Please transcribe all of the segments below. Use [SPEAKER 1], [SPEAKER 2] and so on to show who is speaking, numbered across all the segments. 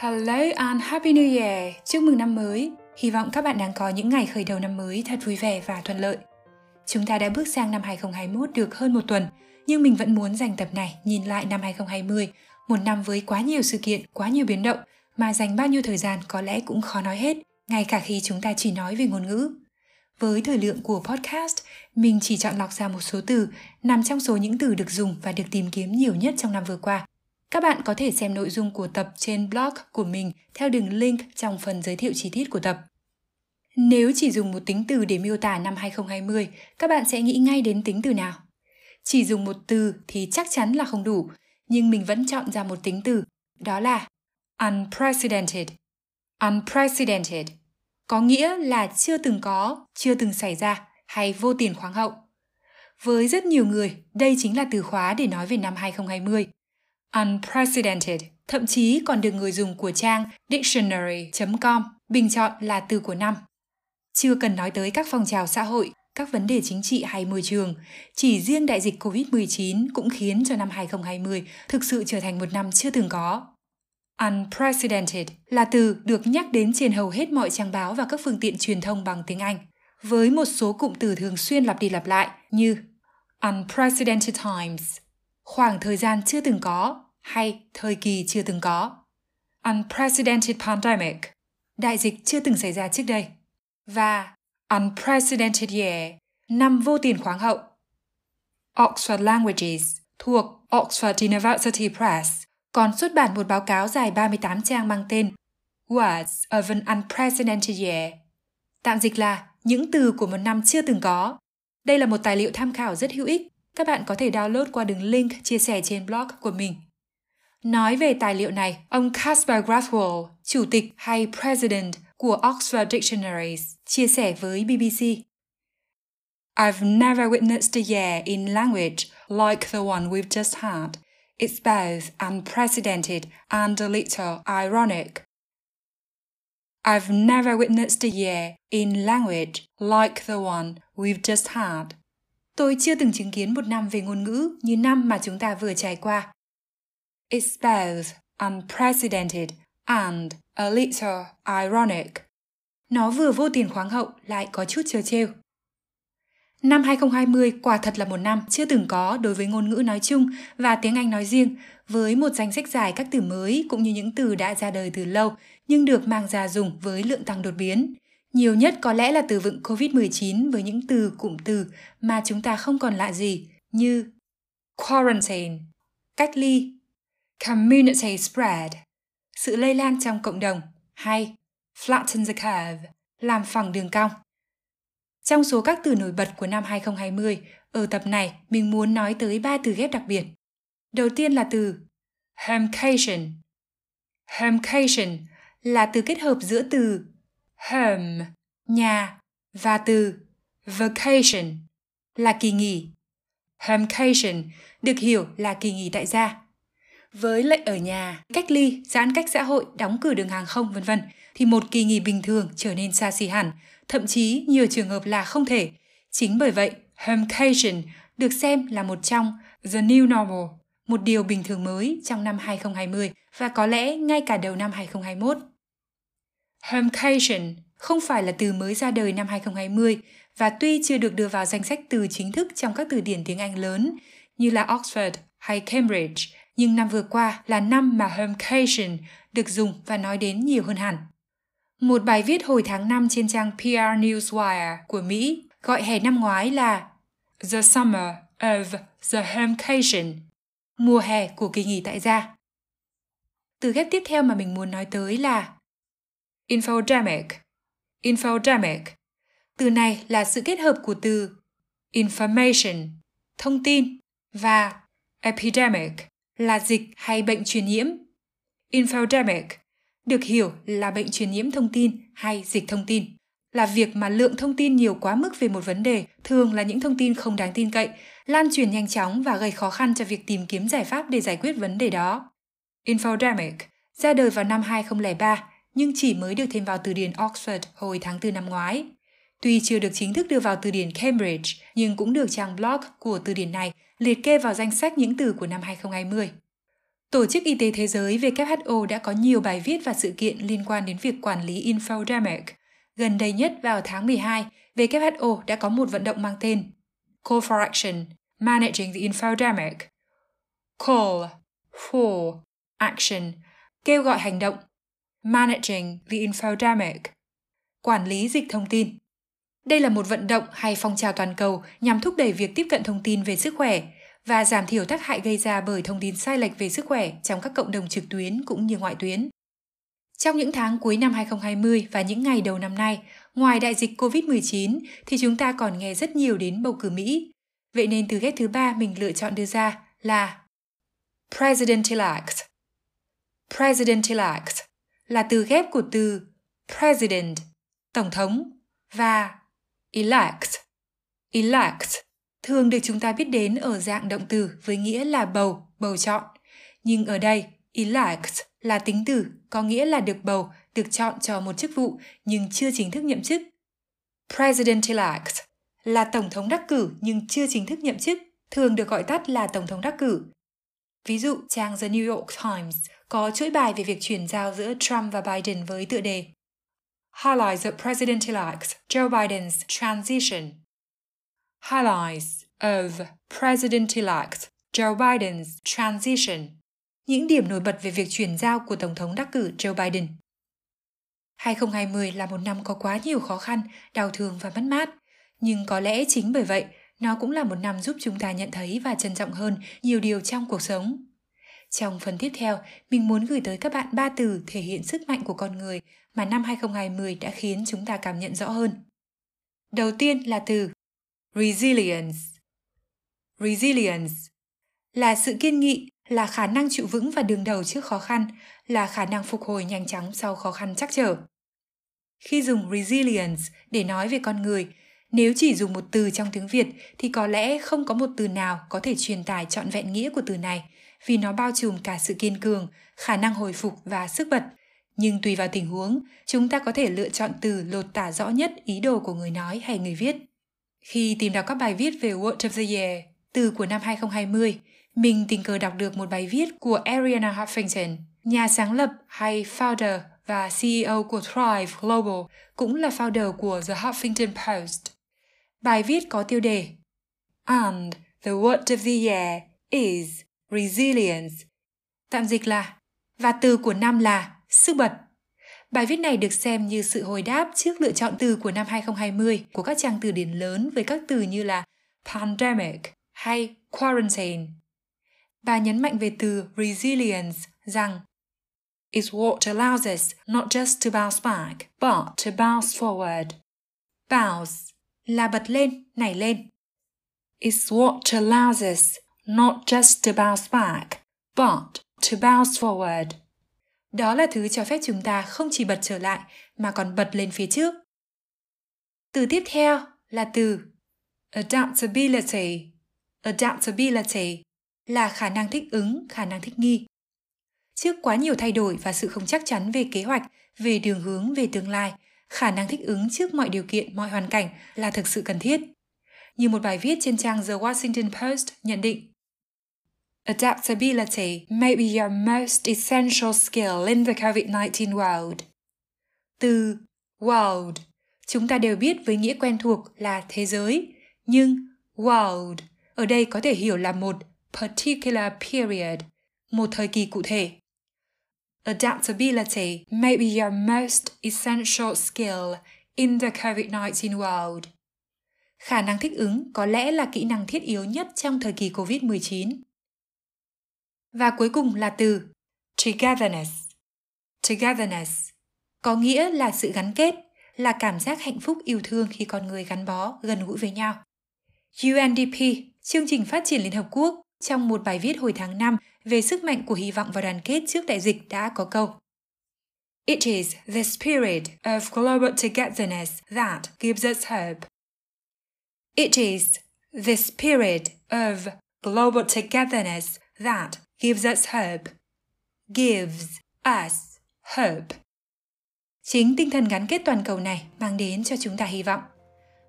[SPEAKER 1] Hello and Happy New Year! Chúc mừng năm mới! Hy vọng các bạn đang có những ngày khởi đầu năm mới thật vui vẻ và thuận lợi. Chúng ta đã bước sang năm 2021 được hơn một tuần, nhưng mình vẫn muốn dành tập này nhìn lại năm 2020, một năm với quá nhiều sự kiện, quá nhiều biến động, mà dành bao nhiêu thời gian có lẽ cũng khó nói hết, ngay cả khi chúng ta chỉ nói về ngôn ngữ. Với thời lượng của podcast, mình chỉ chọn lọc ra một số từ nằm trong số những từ được dùng và được tìm kiếm nhiều nhất trong năm vừa qua. Các bạn có thể xem nội dung của tập trên blog của mình theo đường link trong phần giới thiệu chi tiết của tập. Nếu chỉ dùng một tính từ để miêu tả năm 2020, các bạn sẽ nghĩ ngay đến tính từ nào? Chỉ dùng một từ thì chắc chắn là không đủ, nhưng mình vẫn chọn ra một tính từ, đó là unprecedented. Unprecedented có nghĩa là chưa từng có, chưa từng xảy ra hay vô tiền khoáng hậu. Với rất nhiều người, đây chính là từ khóa để nói về năm 2020. Unprecedented thậm chí còn được người dùng của trang dictionary.com bình chọn là từ của năm. Chưa cần nói tới các phong trào xã hội, các vấn đề chính trị hay môi trường, chỉ riêng đại dịch COVID-19 cũng khiến cho năm 2020 thực sự trở thành một năm chưa từng có. Unprecedented là từ được nhắc đến trên hầu hết mọi trang báo và các phương tiện truyền thông bằng tiếng Anh, với một số cụm từ thường xuyên lặp đi lặp lại như unprecedented times, khoảng thời gian chưa từng có hay thời kỳ chưa từng có. Unprecedented pandemic, đại dịch chưa từng xảy ra trước đây. Và unprecedented year, năm vô tiền khoáng hậu. Oxford Languages thuộc Oxford University Press còn xuất bản một báo cáo dài 38 trang mang tên Words of an Unprecedented Year. Tạm dịch là những từ của một năm chưa từng có. Đây là một tài liệu tham khảo rất hữu ích. Các bạn có thể download qua đường link chia sẻ trên blog của mình. Nói về tài liệu này, ông Caspar Grathwohl, chủ tịch hay president của Oxford Dictionaries, chia sẻ với BBC. I've never witnessed a year in language like the one we've just had – It's both unprecedented and a little ironic. I've never witnessed a year in language like the one we've just had. Tôi chưa từng chứng kiến một năm về ngôn ngữ như năm mà chúng ta vừa trải qua. It's both unprecedented and a little ironic. Nó vừa vô tiền khoáng hậu lại có chút trơ trêu. Năm 2020 quả thật là một năm chưa từng có đối với ngôn ngữ nói chung và tiếng Anh nói riêng, với một danh sách dài các từ mới cũng như những từ đã ra đời từ lâu nhưng được mang ra dùng với lượng tăng đột biến. Nhiều nhất có lẽ là từ vựng COVID-19 với những từ cụm từ mà chúng ta không còn lạ gì như quarantine, cách ly, community spread, sự lây lan trong cộng đồng hay flatten the curve, làm phẳng đường cong. Trong số các từ nổi bật của năm 2020, ở tập này mình muốn nói tới ba từ ghép đặc biệt. Đầu tiên là từ hamcation hamcation là từ kết hợp giữa từ home, nhà và từ vacation là kỳ nghỉ. Homecation được hiểu là kỳ nghỉ tại gia. Với lệnh ở nhà, cách ly, giãn cách xã hội, đóng cửa đường hàng không vân vân thì một kỳ nghỉ bình thường trở nên xa xỉ hẳn thậm chí nhiều trường hợp là không thể. Chính bởi vậy, homecation được xem là một trong the new normal, một điều bình thường mới trong năm 2020 và có lẽ ngay cả đầu năm 2021. Homecation không phải là từ mới ra đời năm 2020 và tuy chưa được đưa vào danh sách từ chính thức trong các từ điển tiếng Anh lớn như là Oxford hay Cambridge, nhưng năm vừa qua là năm mà homecation được dùng và nói đến nhiều hơn hẳn. Một bài viết hồi tháng 5 trên trang PR Newswire của Mỹ gọi hè năm ngoái là The Summer of the Homecation, mùa hè của kỳ nghỉ tại gia. Từ ghép tiếp theo mà mình muốn nói tới là infodemic. Infodemic. Từ này là sự kết hợp của từ information, thông tin và epidemic là dịch hay bệnh truyền nhiễm. Infodemic được hiểu là bệnh truyền nhiễm thông tin hay dịch thông tin là việc mà lượng thông tin nhiều quá mức về một vấn đề, thường là những thông tin không đáng tin cậy, lan truyền nhanh chóng và gây khó khăn cho việc tìm kiếm giải pháp để giải quyết vấn đề đó. Infodemic ra đời vào năm 2003 nhưng chỉ mới được thêm vào từ điển Oxford hồi tháng 4 năm ngoái. Tuy chưa được chính thức đưa vào từ điển Cambridge, nhưng cũng được trang blog của từ điển này liệt kê vào danh sách những từ của năm 2020. Tổ chức Y tế Thế giới WHO đã có nhiều bài viết và sự kiện liên quan đến việc quản lý infodemic. Gần đây nhất vào tháng 12, WHO đã có một vận động mang tên Call for Action, Managing the Infodemic. Call for Action, kêu gọi hành động. Managing the Infodemic, quản lý dịch thông tin. Đây là một vận động hay phong trào toàn cầu nhằm thúc đẩy việc tiếp cận thông tin về sức khỏe và giảm thiểu tác hại gây ra bởi thông tin sai lệch về sức khỏe trong các cộng đồng trực tuyến cũng như ngoại tuyến. Trong những tháng cuối năm 2020 và những ngày đầu năm nay, ngoài đại dịch COVID-19 thì chúng ta còn nghe rất nhiều đến bầu cử Mỹ. Vậy nên từ ghép thứ ba mình lựa chọn đưa ra là President-elect. President-elect là từ ghép của từ President, Tổng thống, và elect. Elect thường được chúng ta biết đến ở dạng động từ với nghĩa là bầu, bầu chọn. Nhưng ở đây, elect là tính từ, có nghĩa là được bầu, được chọn cho một chức vụ nhưng chưa chính thức nhậm chức. President-elect là tổng thống đắc cử nhưng chưa chính thức nhậm chức, thường được gọi tắt là tổng thống đắc cử. Ví dụ, trang The New York Times có chuỗi bài về việc chuyển giao giữa Trump và Biden với tựa đề Highlights of President-elect Joe Biden's transition Highlights of President-elect Joe Biden's transition. Những điểm nổi bật về việc chuyển giao của Tổng thống đắc cử Joe Biden. 2020 là một năm có quá nhiều khó khăn, đau thương và mất mát. Nhưng có lẽ chính bởi vậy, nó cũng là một năm giúp chúng ta nhận thấy và trân trọng hơn nhiều điều trong cuộc sống. Trong phần tiếp theo, mình muốn gửi tới các bạn ba từ thể hiện sức mạnh của con người mà năm 2020 đã khiến chúng ta cảm nhận rõ hơn. Đầu tiên là từ Resilience. Resilience là sự kiên nghị, là khả năng chịu vững và đường đầu trước khó khăn, là khả năng phục hồi nhanh chóng sau khó khăn chắc trở. Khi dùng resilience để nói về con người, nếu chỉ dùng một từ trong tiếng Việt thì có lẽ không có một từ nào có thể truyền tải trọn vẹn nghĩa của từ này, vì nó bao trùm cả sự kiên cường, khả năng hồi phục và sức bật. Nhưng tùy vào tình huống, chúng ta có thể lựa chọn từ lột tả rõ nhất ý đồ của người nói hay người viết. Khi tìm đọc các bài viết về Word of the Year từ của năm 2020, mình tình cờ đọc được một bài viết của Ariana Huffington, nhà sáng lập hay founder và CEO của Thrive Global, cũng là founder của The Huffington Post. Bài viết có tiêu đề And the word of the year is resilience. Tạm dịch là và từ của năm là sức bật. Bài viết này được xem như sự hồi đáp trước lựa chọn từ của năm 2020 của các trang từ điển lớn với các từ như là pandemic hay quarantine. Bà nhấn mạnh về từ resilience rằng It's what allows us not just to bounce back, but to bounce forward. Bounce là bật lên, nảy lên. It's what allows us not just to bounce back, but to bounce forward. Đó là thứ cho phép chúng ta không chỉ bật trở lại mà còn bật lên phía trước. Từ tiếp theo là từ adaptability. Adaptability là khả năng thích ứng, khả năng thích nghi. Trước quá nhiều thay đổi và sự không chắc chắn về kế hoạch, về đường hướng, về tương lai, khả năng thích ứng trước mọi điều kiện, mọi hoàn cảnh là thực sự cần thiết. Như một bài viết trên trang The Washington Post nhận định, Adaptability may be your most essential skill in the COVID-19 world. Từ world, chúng ta đều biết với nghĩa quen thuộc là thế giới, nhưng world ở đây có thể hiểu là một particular period, một thời kỳ cụ thể. Adaptability may be your most essential skill in the COVID-19 world. Khả năng thích ứng có lẽ là kỹ năng thiết yếu nhất trong thời kỳ COVID-19. Và cuối cùng là từ togetherness. Togetherness có nghĩa là sự gắn kết, là cảm giác hạnh phúc yêu thương khi con người gắn bó, gần gũi với nhau. UNDP, chương trình phát triển Liên Hợp Quốc, trong một bài viết hồi tháng 5 về sức mạnh của hy vọng và đoàn kết trước đại dịch đã có câu It is the spirit of global togetherness that gives us hope. It is the spirit of global togetherness that gives us hope. Gives us hope. Chính tinh thần gắn kết toàn cầu này mang đến cho chúng ta hy vọng.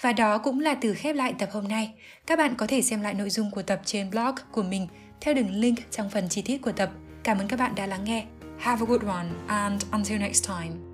[SPEAKER 1] Và đó cũng là từ khép lại tập hôm nay. Các bạn có thể xem lại nội dung của tập trên blog của mình theo đường link trong phần chi tiết của tập. Cảm ơn các bạn đã lắng nghe. Have a good one, and until next time.